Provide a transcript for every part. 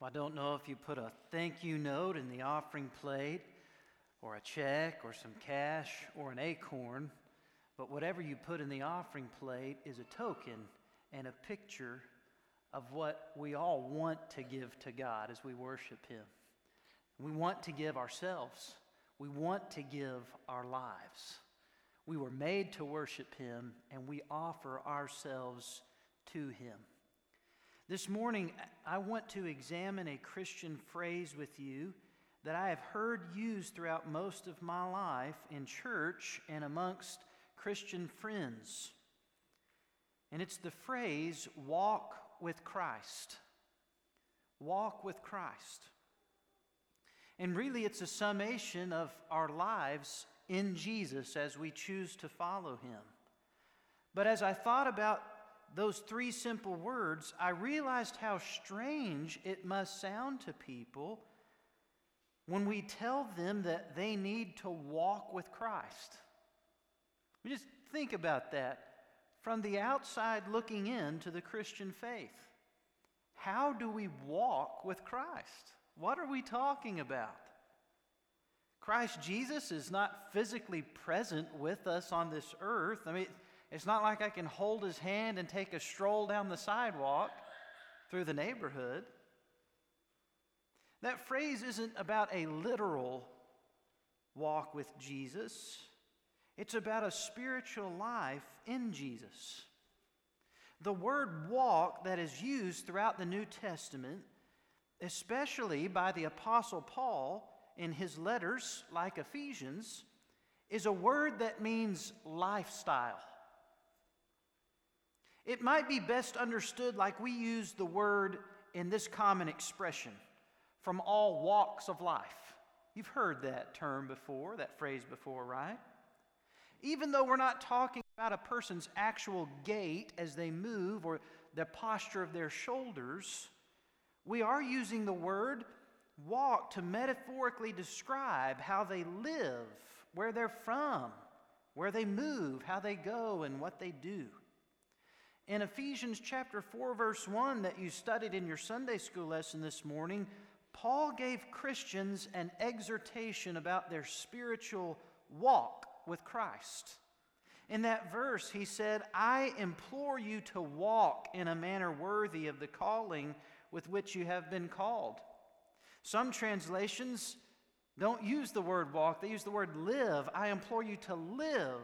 I don't know if you put a thank you note in the offering plate, or a check, or some cash, or an acorn, but whatever you put in the offering plate is a token and a picture of what we all want to give to God as we worship Him. We want to give ourselves, we want to give our lives. We were made to worship Him, and we offer ourselves to Him. This morning, I want to examine a Christian phrase with you that I have heard used throughout most of my life in church and amongst Christian friends. And it's the phrase, walk with Christ. Walk with Christ. And really, it's a summation of our lives in Jesus as we choose to follow him. But as I thought about those three simple words, I realized how strange it must sound to people when we tell them that they need to walk with Christ. We just think about that from the outside looking in to the Christian faith. How do we walk with Christ? What are we talking about? Christ Jesus is not physically present with us on this earth. I mean, it's not like I can hold his hand and take a stroll down the sidewalk through the neighborhood. That phrase isn't about a literal walk with Jesus, it's about a spiritual life in Jesus. The word walk that is used throughout the New Testament, especially by the Apostle Paul in his letters, like Ephesians, is a word that means lifestyle. It might be best understood like we use the word in this common expression from all walks of life. You've heard that term before, that phrase before, right? Even though we're not talking about a person's actual gait as they move or the posture of their shoulders, we are using the word walk to metaphorically describe how they live, where they're from, where they move, how they go, and what they do. In Ephesians chapter 4, verse 1, that you studied in your Sunday school lesson this morning, Paul gave Christians an exhortation about their spiritual walk with Christ. In that verse, he said, I implore you to walk in a manner worthy of the calling with which you have been called. Some translations don't use the word walk, they use the word live. I implore you to live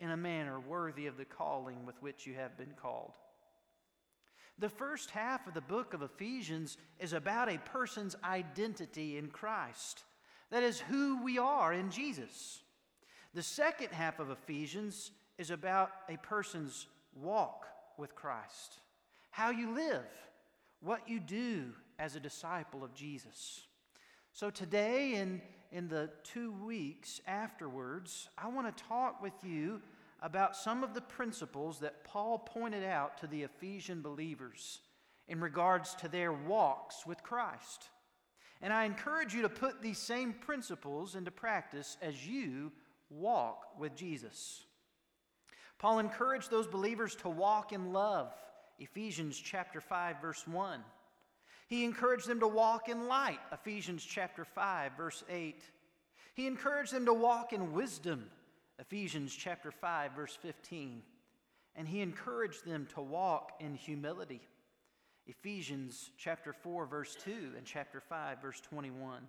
in a manner worthy of the calling with which you have been called. The first half of the book of Ephesians is about a person's identity in Christ. That is who we are in Jesus. The second half of Ephesians is about a person's walk with Christ, how you live, what you do as a disciple of Jesus. So today, in in the two weeks afterwards, I want to talk with you about some of the principles that Paul pointed out to the Ephesian believers in regards to their walks with Christ. And I encourage you to put these same principles into practice as you walk with Jesus. Paul encouraged those believers to walk in love, Ephesians chapter 5 verse 1. He encouraged them to walk in light, Ephesians chapter 5, verse 8. He encouraged them to walk in wisdom, Ephesians chapter 5, verse 15. And he encouraged them to walk in humility, Ephesians chapter 4, verse 2, and chapter 5, verse 21.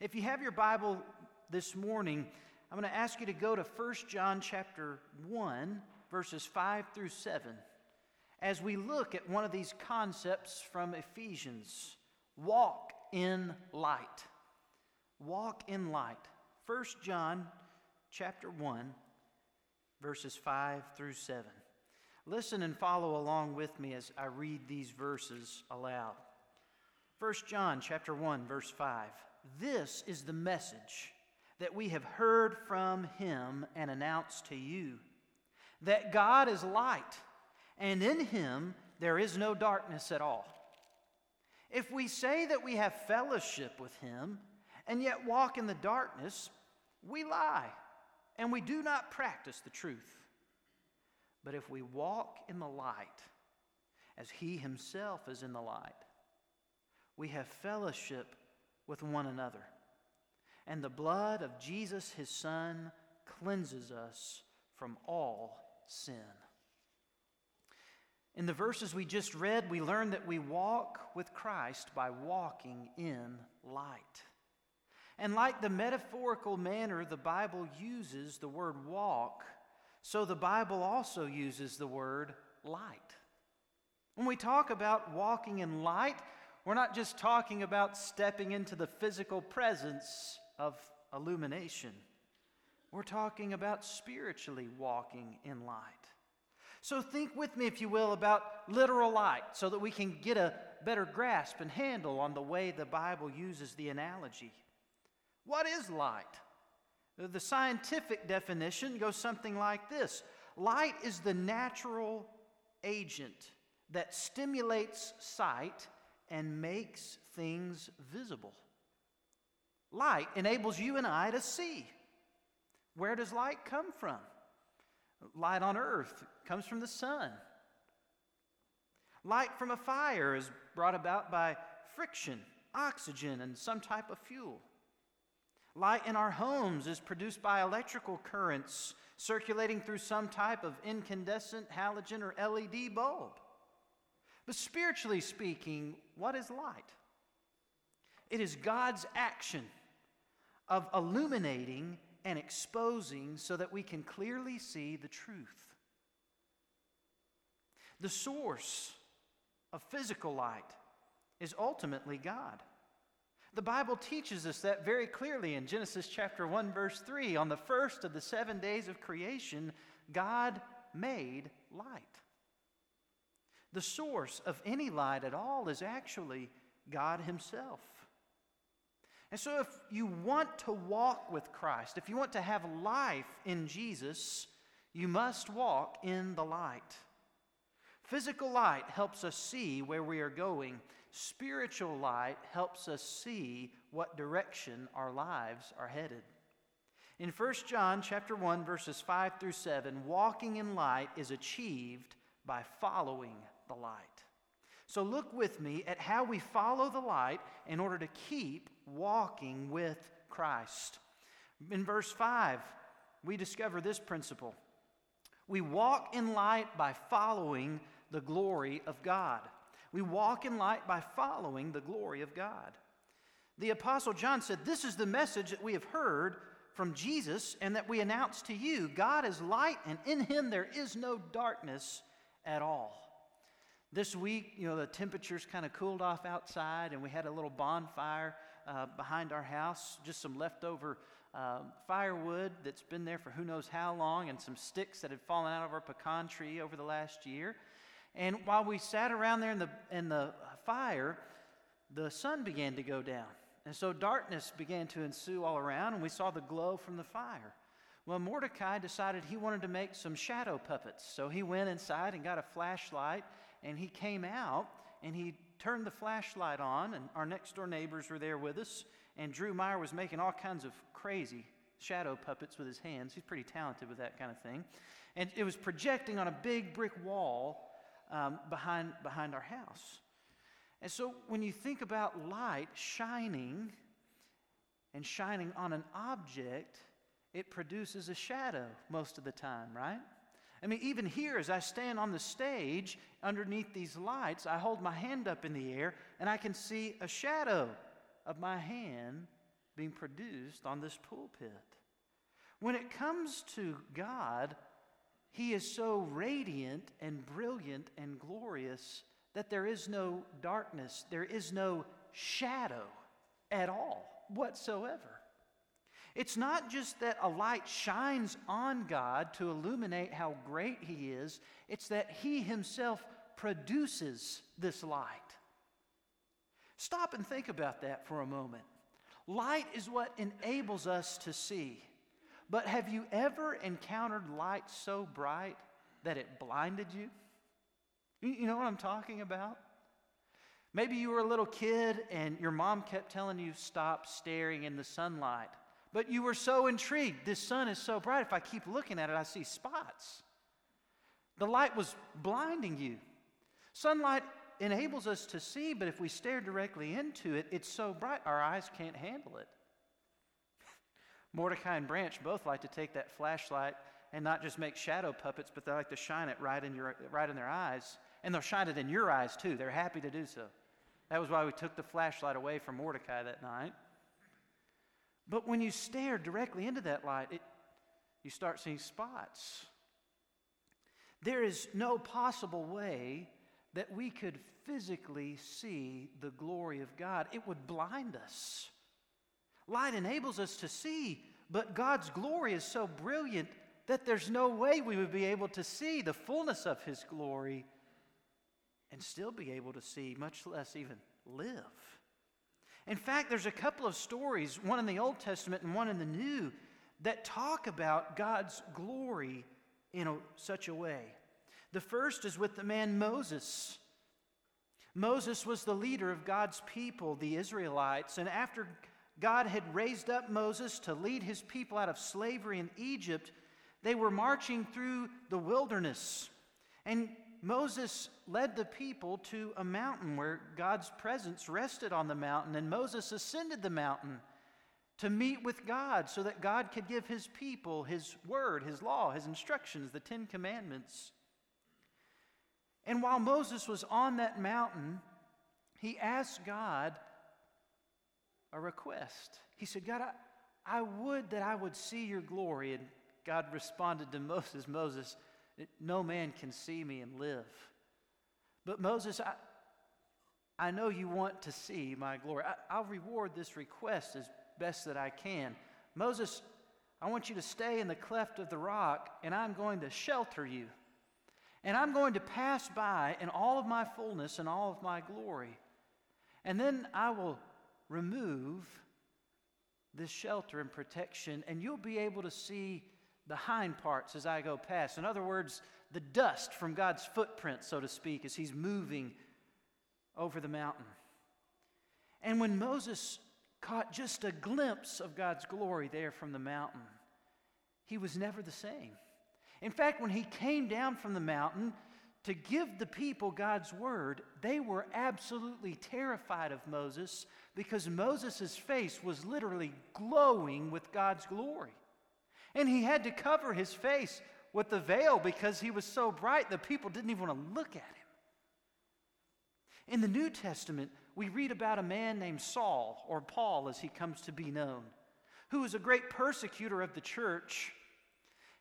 If you have your Bible this morning, I'm going to ask you to go to 1 John chapter 1, verses 5 through 7 as we look at one of these concepts from Ephesians walk in light. Walk in light. 1 John chapter 1 verses 5 through 7. Listen and follow along with me as I read these verses aloud. 1 John chapter 1 verse 5. This is the message that we have heard from him and announced to you that God is light and in him there is no darkness at all. If we say that we have fellowship with him and yet walk in the darkness, we lie and we do not practice the truth. But if we walk in the light, as he himself is in the light, we have fellowship with one another. And the blood of Jesus, his Son, cleanses us from all sin. In the verses we just read, we learn that we walk with Christ by walking in light. And like the metaphorical manner the Bible uses the word walk, so the Bible also uses the word light. When we talk about walking in light, we're not just talking about stepping into the physical presence of illumination. We're talking about spiritually walking in light. So think with me, if you will, about literal light so that we can get a better grasp and handle on the way the Bible uses the analogy. What is light? The scientific definition goes something like this Light is the natural agent that stimulates sight and makes things visible. Light enables you and I to see. Where does light come from? Light on earth comes from the sun. Light from a fire is brought about by friction, oxygen, and some type of fuel. Light in our homes is produced by electrical currents circulating through some type of incandescent halogen or LED bulb. But spiritually speaking, what is light? It is God's action of illuminating and exposing so that we can clearly see the truth. The source of physical light is ultimately God. The Bible teaches us that very clearly in Genesis chapter 1 verse 3 on the first of the 7 days of creation God made light. The source of any light at all is actually God himself. And so, if you want to walk with Christ, if you want to have life in Jesus, you must walk in the light. Physical light helps us see where we are going. Spiritual light helps us see what direction our lives are headed. In 1 John chapter 1 verses 5 through 7, walking in light is achieved by following the light. So look with me at how we follow the light in order to keep walking with Christ. In verse 5, we discover this principle. We walk in light by following the glory of God. We walk in light by following the glory of God. The Apostle John said, This is the message that we have heard from Jesus and that we announce to you God is light, and in him there is no darkness at all. This week, you know, the temperatures kind of cooled off outside, and we had a little bonfire uh, behind our house, just some leftover uh, firewood that's been there for who knows how long, and some sticks that had fallen out of our pecan tree over the last year. And while we sat around there in the, in the fire, the sun began to go down. And so darkness began to ensue all around, and we saw the glow from the fire. Well, Mordecai decided he wanted to make some shadow puppets. So he went inside and got a flashlight and he came out and he turned the flashlight on, and our next door neighbors were there with us. And Drew Meyer was making all kinds of crazy shadow puppets with his hands. He's pretty talented with that kind of thing. And it was projecting on a big brick wall um, behind, behind our house. And so when you think about light shining and shining on an object, it produces a shadow most of the time, right? I mean, even here, as I stand on the stage underneath these lights, I hold my hand up in the air and I can see a shadow of my hand being produced on this pulpit. When it comes to God, He is so radiant and brilliant and glorious that there is no darkness, there is no shadow at all whatsoever. It's not just that a light shines on God to illuminate how great He is, it's that He Himself produces this light. Stop and think about that for a moment. Light is what enables us to see. But have you ever encountered light so bright that it blinded you? You know what I'm talking about? Maybe you were a little kid and your mom kept telling you, stop staring in the sunlight. But you were so intrigued. This sun is so bright. If I keep looking at it, I see spots. The light was blinding you. Sunlight enables us to see, but if we stare directly into it, it's so bright our eyes can't handle it. Mordecai and Branch both like to take that flashlight and not just make shadow puppets, but they like to shine it right in, your, right in their eyes. And they'll shine it in your eyes too. They're happy to do so. That was why we took the flashlight away from Mordecai that night. But when you stare directly into that light, it, you start seeing spots. There is no possible way that we could physically see the glory of God. It would blind us. Light enables us to see, but God's glory is so brilliant that there's no way we would be able to see the fullness of His glory and still be able to see, much less even live. In fact, there's a couple of stories, one in the Old Testament and one in the New, that talk about God's glory in a, such a way. The first is with the man Moses. Moses was the leader of God's people, the Israelites, and after God had raised up Moses to lead his people out of slavery in Egypt, they were marching through the wilderness. And Moses led the people to a mountain where God's presence rested on the mountain, and Moses ascended the mountain to meet with God so that God could give his people his word, his law, his instructions, the Ten Commandments. And while Moses was on that mountain, he asked God a request. He said, God, I, I would that I would see your glory. And God responded to Moses, Moses, no man can see me and live. But Moses, I, I know you want to see my glory. I, I'll reward this request as best that I can. Moses, I want you to stay in the cleft of the rock, and I'm going to shelter you. And I'm going to pass by in all of my fullness and all of my glory. And then I will remove this shelter and protection, and you'll be able to see the hind parts as I go past. In other words, the dust from God's footprint, so to speak, as he's moving over the mountain. And when Moses caught just a glimpse of God's glory there from the mountain, he was never the same. In fact, when he came down from the mountain to give the people God's word, they were absolutely terrified of Moses because Moses' face was literally glowing with God's glory. And he had to cover his face with the veil because he was so bright the people didn't even want to look at him. In the New Testament, we read about a man named Saul, or Paul as he comes to be known, who was a great persecutor of the church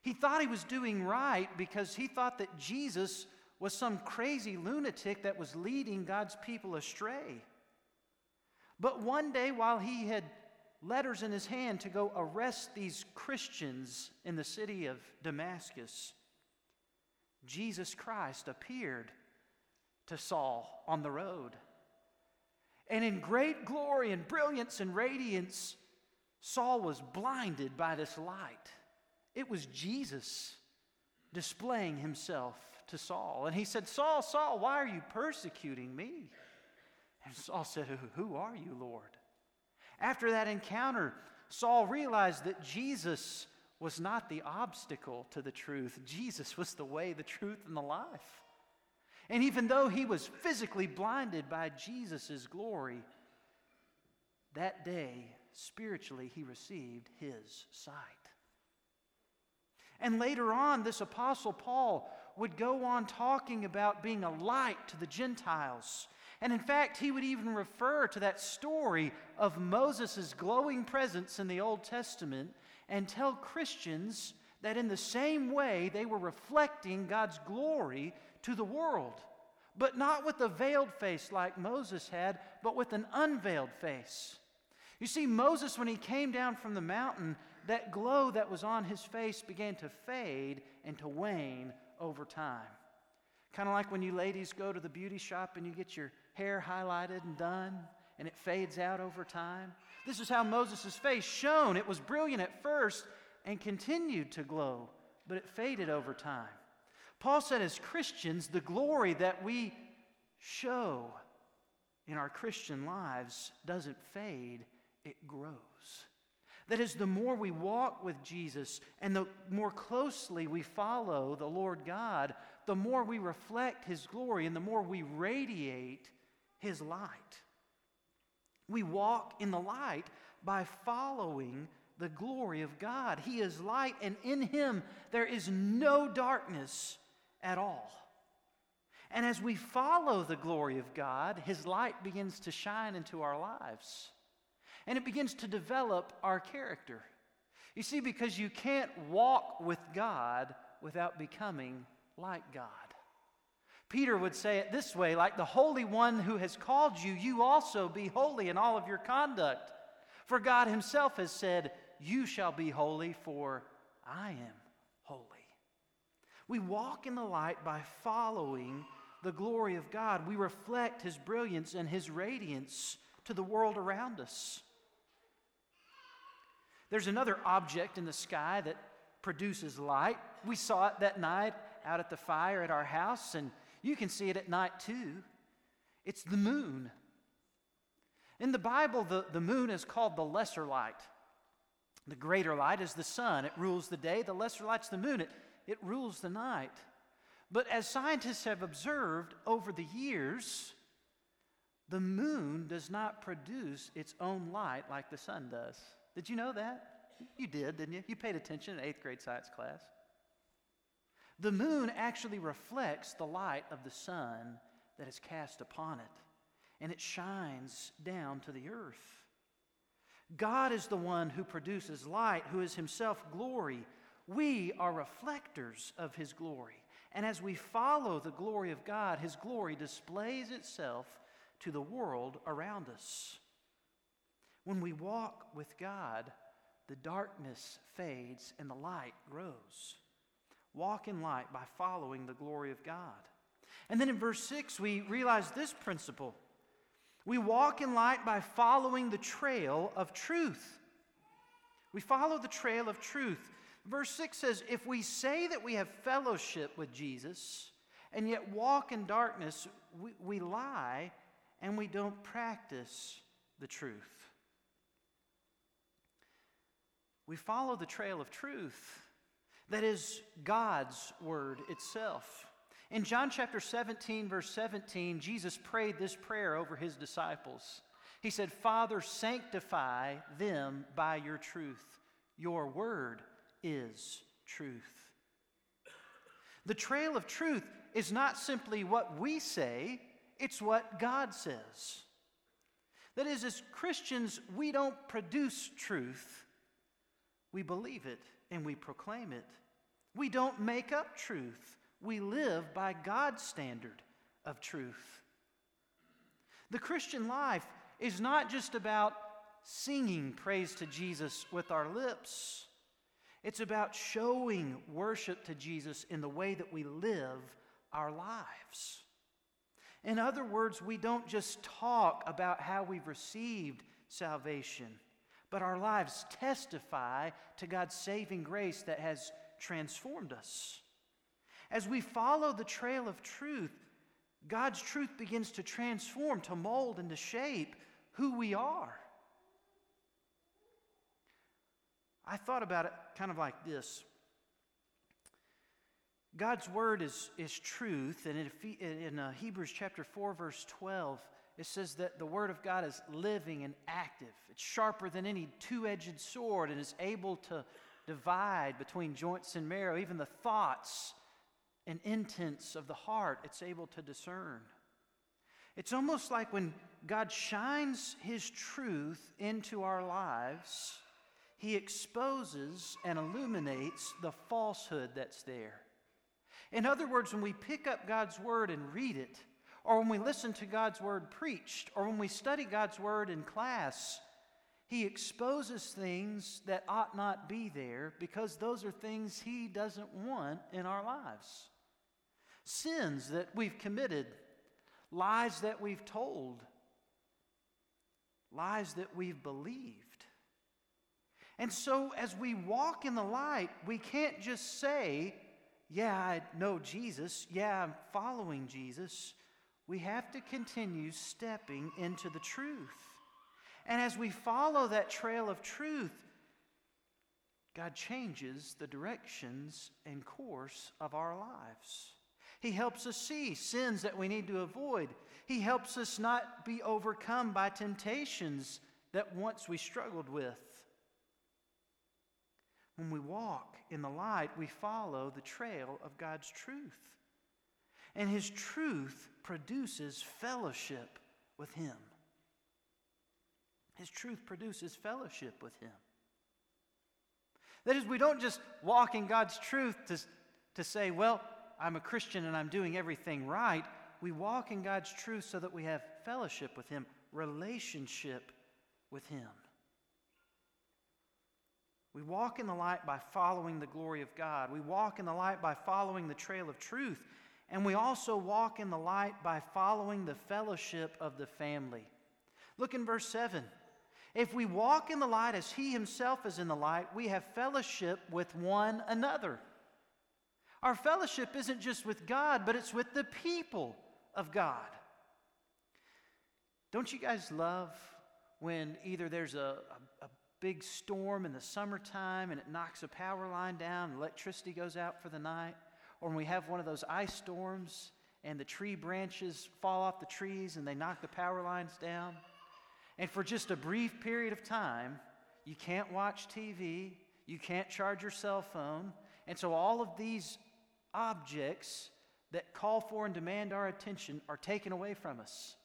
he thought he was doing right because he thought that Jesus was some crazy lunatic that was leading God's people astray. But one day, while he had letters in his hand to go arrest these Christians in the city of Damascus, Jesus Christ appeared to Saul on the road. And in great glory and brilliance and radiance, Saul was blinded by this light. It was Jesus displaying himself to Saul. And he said, Saul, Saul, why are you persecuting me? And Saul said, Who are you, Lord? After that encounter, Saul realized that Jesus was not the obstacle to the truth. Jesus was the way, the truth, and the life. And even though he was physically blinded by Jesus' glory, that day, spiritually, he received his sight. And later on, this Apostle Paul would go on talking about being a light to the Gentiles. And in fact, he would even refer to that story of Moses' glowing presence in the Old Testament and tell Christians that in the same way they were reflecting God's glory to the world. But not with a veiled face like Moses had, but with an unveiled face. You see, Moses, when he came down from the mountain, that glow that was on his face began to fade and to wane over time. Kind of like when you ladies go to the beauty shop and you get your hair highlighted and done, and it fades out over time. This is how Moses' face shone. It was brilliant at first and continued to glow, but it faded over time. Paul said, as Christians, the glory that we show in our Christian lives doesn't fade, it grows. That is, the more we walk with Jesus and the more closely we follow the Lord God, the more we reflect His glory and the more we radiate His light. We walk in the light by following the glory of God. He is light, and in Him there is no darkness at all. And as we follow the glory of God, His light begins to shine into our lives. And it begins to develop our character. You see, because you can't walk with God without becoming like God. Peter would say it this way like the Holy One who has called you, you also be holy in all of your conduct. For God Himself has said, You shall be holy, for I am holy. We walk in the light by following the glory of God. We reflect His brilliance and His radiance to the world around us. There's another object in the sky that produces light. We saw it that night out at the fire at our house, and you can see it at night too. It's the moon. In the Bible, the, the moon is called the lesser light. The greater light is the sun, it rules the day. The lesser light's the moon, it, it rules the night. But as scientists have observed over the years, the moon does not produce its own light like the sun does. Did you know that? You did, didn't you? You paid attention in eighth grade science class. The moon actually reflects the light of the sun that is cast upon it, and it shines down to the earth. God is the one who produces light, who is himself glory. We are reflectors of his glory. And as we follow the glory of God, His glory displays itself to the world around us. When we walk with God, the darkness fades and the light grows. Walk in light by following the glory of God. And then in verse 6, we realize this principle. We walk in light by following the trail of truth. We follow the trail of truth. Verse 6 says, If we say that we have fellowship with Jesus and yet walk in darkness, we, we lie and we don't practice the truth. We follow the trail of truth. That is God's word itself. In John chapter 17, verse 17, Jesus prayed this prayer over his disciples. He said, Father, sanctify them by your truth. Your word is truth. The trail of truth is not simply what we say, it's what God says. That is, as Christians, we don't produce truth, we believe it and we proclaim it. We don't make up truth, we live by God's standard of truth. The Christian life is not just about singing praise to Jesus with our lips. It's about showing worship to Jesus in the way that we live our lives. In other words, we don't just talk about how we've received salvation, but our lives testify to God's saving grace that has transformed us. As we follow the trail of truth, God's truth begins to transform, to mold, and to shape who we are. I thought about it kind of like this God's word is, is truth, and in, in uh, Hebrews chapter 4, verse 12, it says that the word of God is living and active. It's sharper than any two edged sword and is able to divide between joints and marrow, even the thoughts and intents of the heart, it's able to discern. It's almost like when God shines His truth into our lives he exposes and illuminates the falsehood that's there. In other words, when we pick up God's word and read it, or when we listen to God's word preached, or when we study God's word in class, he exposes things that ought not be there because those are things he doesn't want in our lives. Sins that we've committed, lies that we've told, lies that we've believed. And so, as we walk in the light, we can't just say, Yeah, I know Jesus. Yeah, I'm following Jesus. We have to continue stepping into the truth. And as we follow that trail of truth, God changes the directions and course of our lives. He helps us see sins that we need to avoid. He helps us not be overcome by temptations that once we struggled with. When we walk in the light, we follow the trail of God's truth. And His truth produces fellowship with Him. His truth produces fellowship with Him. That is, we don't just walk in God's truth to, to say, well, I'm a Christian and I'm doing everything right. We walk in God's truth so that we have fellowship with Him, relationship with Him. We walk in the light by following the glory of God. We walk in the light by following the trail of truth. And we also walk in the light by following the fellowship of the family. Look in verse 7. If we walk in the light as He Himself is in the light, we have fellowship with one another. Our fellowship isn't just with God, but it's with the people of God. Don't you guys love when either there's a, a, a, big storm in the summertime and it knocks a power line down, electricity goes out for the night, or when we have one of those ice storms and the tree branches fall off the trees and they knock the power lines down? And for just a brief period of time, you can't watch TV, you can't charge your cell phone. And so all of these objects that call for and demand our attention are taken away from us.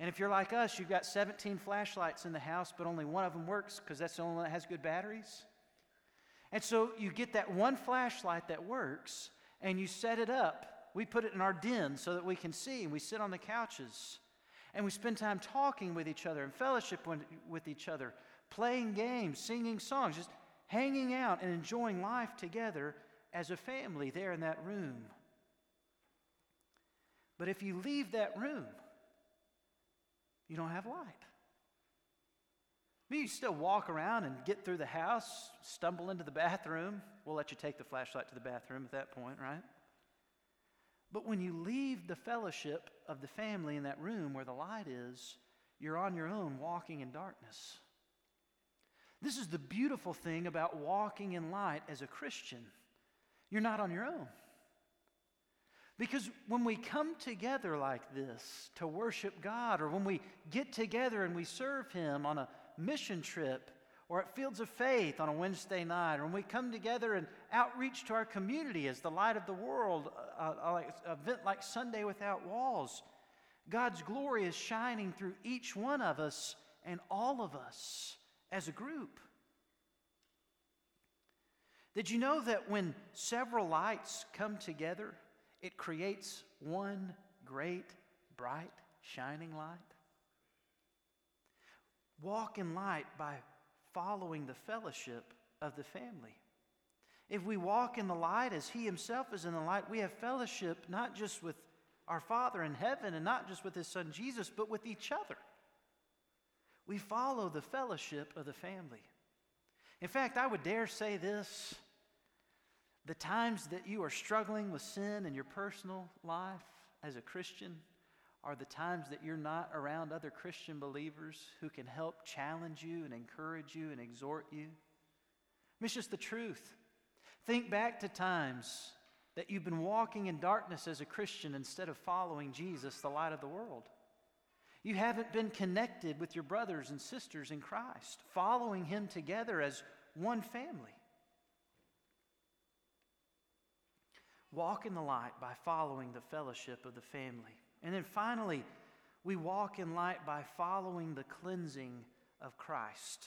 And if you're like us, you've got 17 flashlights in the house, but only one of them works because that's the only one that has good batteries. And so you get that one flashlight that works and you set it up. We put it in our den so that we can see, and we sit on the couches and we spend time talking with each other and fellowship with each other, playing games, singing songs, just hanging out and enjoying life together as a family there in that room. But if you leave that room, you don't have light. You still walk around and get through the house, stumble into the bathroom. We'll let you take the flashlight to the bathroom at that point, right? But when you leave the fellowship of the family in that room where the light is, you're on your own walking in darkness. This is the beautiful thing about walking in light as a Christian. You're not on your own. Because when we come together like this to worship God, or when we get together and we serve Him on a mission trip, or at Fields of Faith on a Wednesday night, or when we come together and outreach to our community as the light of the world, uh, uh, an event like Sunday Without Walls, God's glory is shining through each one of us and all of us as a group. Did you know that when several lights come together, it creates one great, bright, shining light? Walk in light by following the fellowship of the family. If we walk in the light as He Himself is in the light, we have fellowship not just with our Father in heaven and not just with His Son Jesus, but with each other. We follow the fellowship of the family. In fact, I would dare say this the times that you are struggling with sin in your personal life as a Christian, are the times that you're not around other Christian believers who can help challenge you and encourage you and exhort you. it's just the truth. Think back to times that you've been walking in darkness as a Christian instead of following Jesus, the light of the world. You haven't been connected with your brothers and sisters in Christ, following Him together as one family. Walk in the light by following the fellowship of the family. And then finally, we walk in light by following the cleansing of Christ.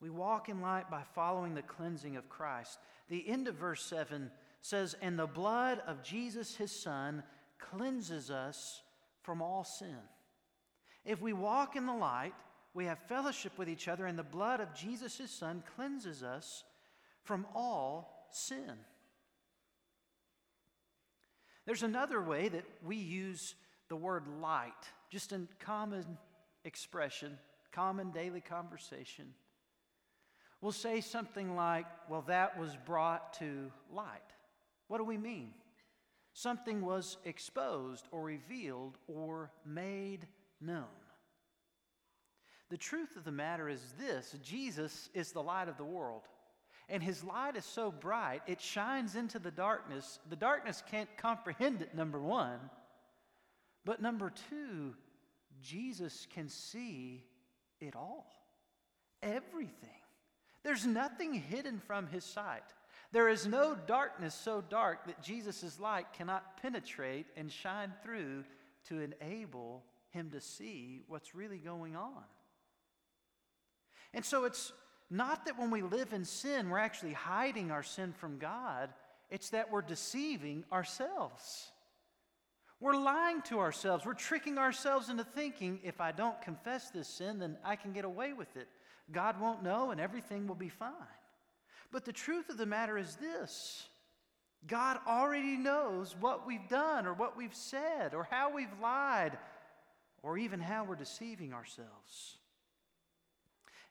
We walk in light by following the cleansing of Christ. The end of verse 7 says, And the blood of Jesus, his Son, cleanses us from all sin. If we walk in the light, we have fellowship with each other, and the blood of Jesus, his Son, cleanses us from all sin. There's another way that we use the word light, just in common expression, common daily conversation, we'll say something like, Well, that was brought to light. What do we mean? Something was exposed or revealed or made known. The truth of the matter is this Jesus is the light of the world. And his light is so bright, it shines into the darkness. The darkness can't comprehend it, number one. But number two, Jesus can see it all, everything. There's nothing hidden from his sight. There is no darkness so dark that Jesus' light cannot penetrate and shine through to enable him to see what's really going on. And so it's not that when we live in sin, we're actually hiding our sin from God, it's that we're deceiving ourselves. We're lying to ourselves. We're tricking ourselves into thinking if I don't confess this sin, then I can get away with it. God won't know and everything will be fine. But the truth of the matter is this God already knows what we've done or what we've said or how we've lied or even how we're deceiving ourselves.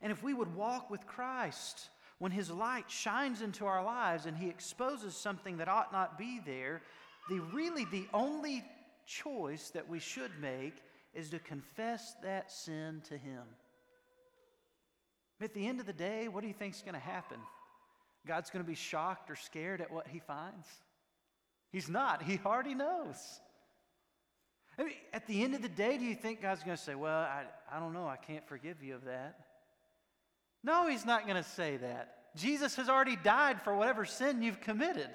And if we would walk with Christ, when His light shines into our lives and He exposes something that ought not be there, the really the only choice that we should make is to confess that sin to Him. At the end of the day, what do you think is going to happen? God's going to be shocked or scared at what He finds? He's not. He already knows. I mean, at the end of the day, do you think God's going to say, Well, I, I don't know, I can't forgive you of that? No, He's not going to say that. Jesus has already died for whatever sin you've committed.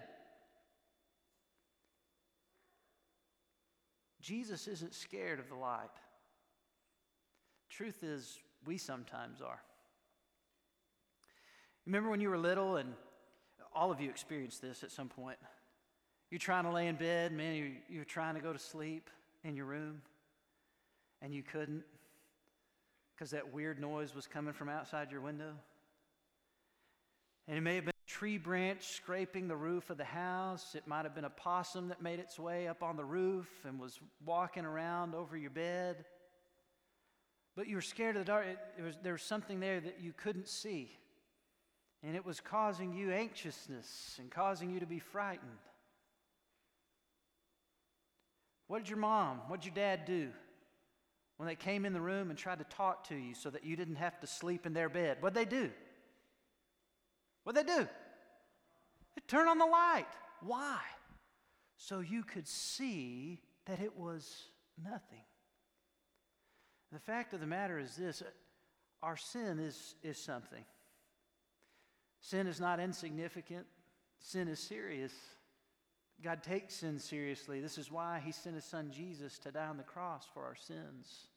Jesus isn't scared of the light. Truth is, we sometimes are. Remember when you were little, and all of you experienced this at some point? You're trying to lay in bed, man, you, you're trying to go to sleep in your room, and you couldn't because that weird noise was coming from outside your window. And it may have been tree branch scraping the roof of the house. It might have been a possum that made its way up on the roof and was walking around over your bed. But you were scared of the dark. It, it was, there was something there that you couldn't see. And it was causing you anxiousness and causing you to be frightened. What did your mom, what did your dad do when they came in the room and tried to talk to you so that you didn't have to sleep in their bed? What'd they do? What'd they do? Turn on the light. Why? So you could see that it was nothing. The fact of the matter is this our sin is, is something. Sin is not insignificant, sin is serious. God takes sin seriously. This is why He sent His Son Jesus to die on the cross for our sins.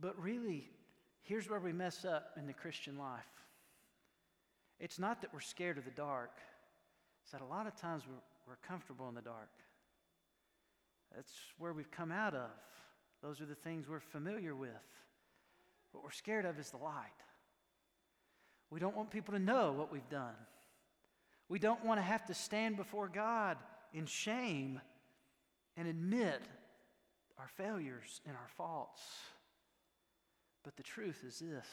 But really, here's where we mess up in the Christian life it's not that we're scared of the dark, it's that a lot of times we're, we're comfortable in the dark. That's where we've come out of. Those are the things we're familiar with. What we're scared of is the light. We don't want people to know what we've done. We don't want to have to stand before God in shame and admit our failures and our faults. But the truth is this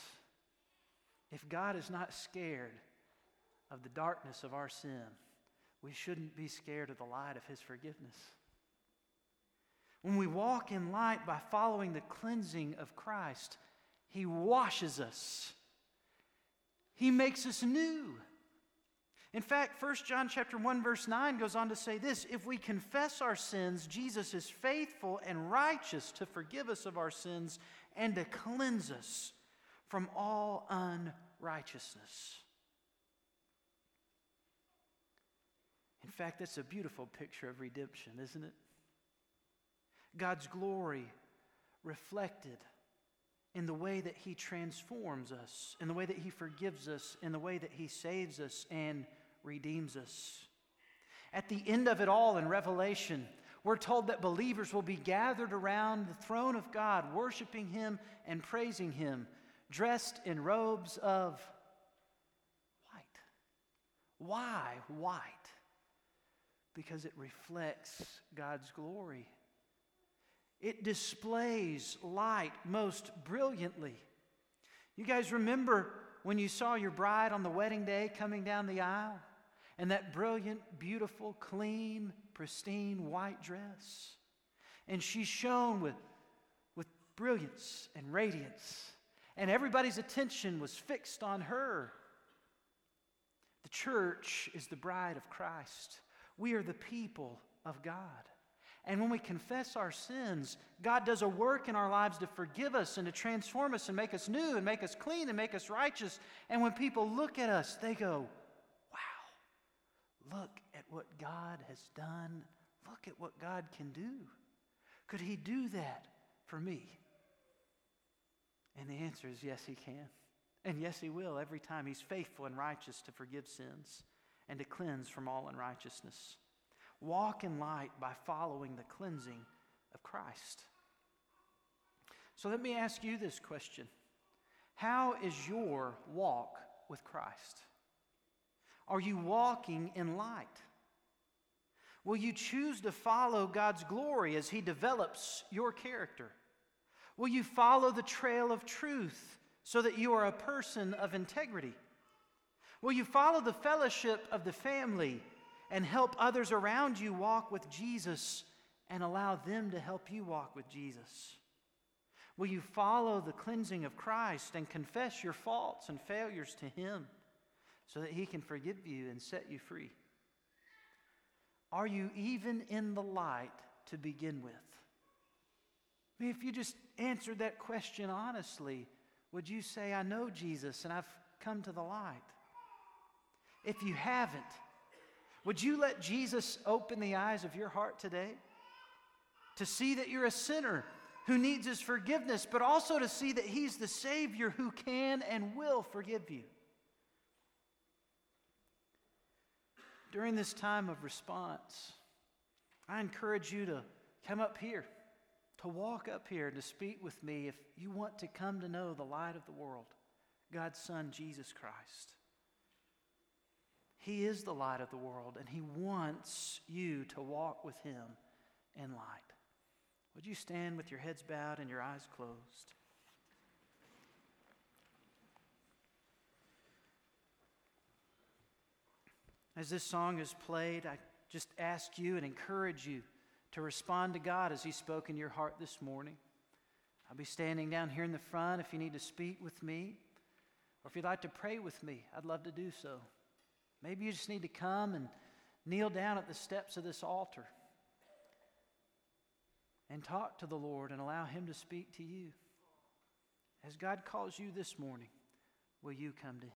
if God is not scared of the darkness of our sin, we shouldn't be scared of the light of His forgiveness. When we walk in light by following the cleansing of Christ, He washes us he makes us new. In fact, 1 John chapter 1 verse 9 goes on to say this, if we confess our sins, Jesus is faithful and righteous to forgive us of our sins and to cleanse us from all unrighteousness. In fact, that's a beautiful picture of redemption, isn't it? God's glory reflected in the way that He transforms us, in the way that He forgives us, in the way that He saves us and redeems us. At the end of it all in Revelation, we're told that believers will be gathered around the throne of God, worshiping Him and praising Him, dressed in robes of white. Why white? Because it reflects God's glory it displays light most brilliantly. You guys remember when you saw your bride on the wedding day coming down the aisle and that brilliant, beautiful, clean, pristine white dress? And she shone with, with brilliance and radiance. And everybody's attention was fixed on her The church is the bride of Christ. We are the people of God. And when we confess our sins, God does a work in our lives to forgive us and to transform us and make us new and make us clean and make us righteous. And when people look at us, they go, Wow, look at what God has done. Look at what God can do. Could He do that for me? And the answer is yes, He can. And yes, He will every time. He's faithful and righteous to forgive sins and to cleanse from all unrighteousness. Walk in light by following the cleansing of Christ. So let me ask you this question How is your walk with Christ? Are you walking in light? Will you choose to follow God's glory as He develops your character? Will you follow the trail of truth so that you are a person of integrity? Will you follow the fellowship of the family and help others around you walk with Jesus and allow them to help you walk with Jesus? Will you follow the cleansing of Christ and confess your faults and failures to Him so that He can forgive you and set you free? Are you even in the light to begin with? I mean, if you just answered that question honestly, would you say, I know Jesus and I've come to the light? If you haven't, would you let Jesus open the eyes of your heart today to see that you're a sinner who needs his forgiveness, but also to see that he's the Savior who can and will forgive you? During this time of response, I encourage you to come up here, to walk up here, to speak with me if you want to come to know the light of the world, God's Son, Jesus Christ. He is the light of the world, and He wants you to walk with Him in light. Would you stand with your heads bowed and your eyes closed? As this song is played, I just ask you and encourage you to respond to God as He spoke in your heart this morning. I'll be standing down here in the front if you need to speak with me, or if you'd like to pray with me, I'd love to do so. Maybe you just need to come and kneel down at the steps of this altar and talk to the Lord and allow Him to speak to you. As God calls you this morning, will you come to Him?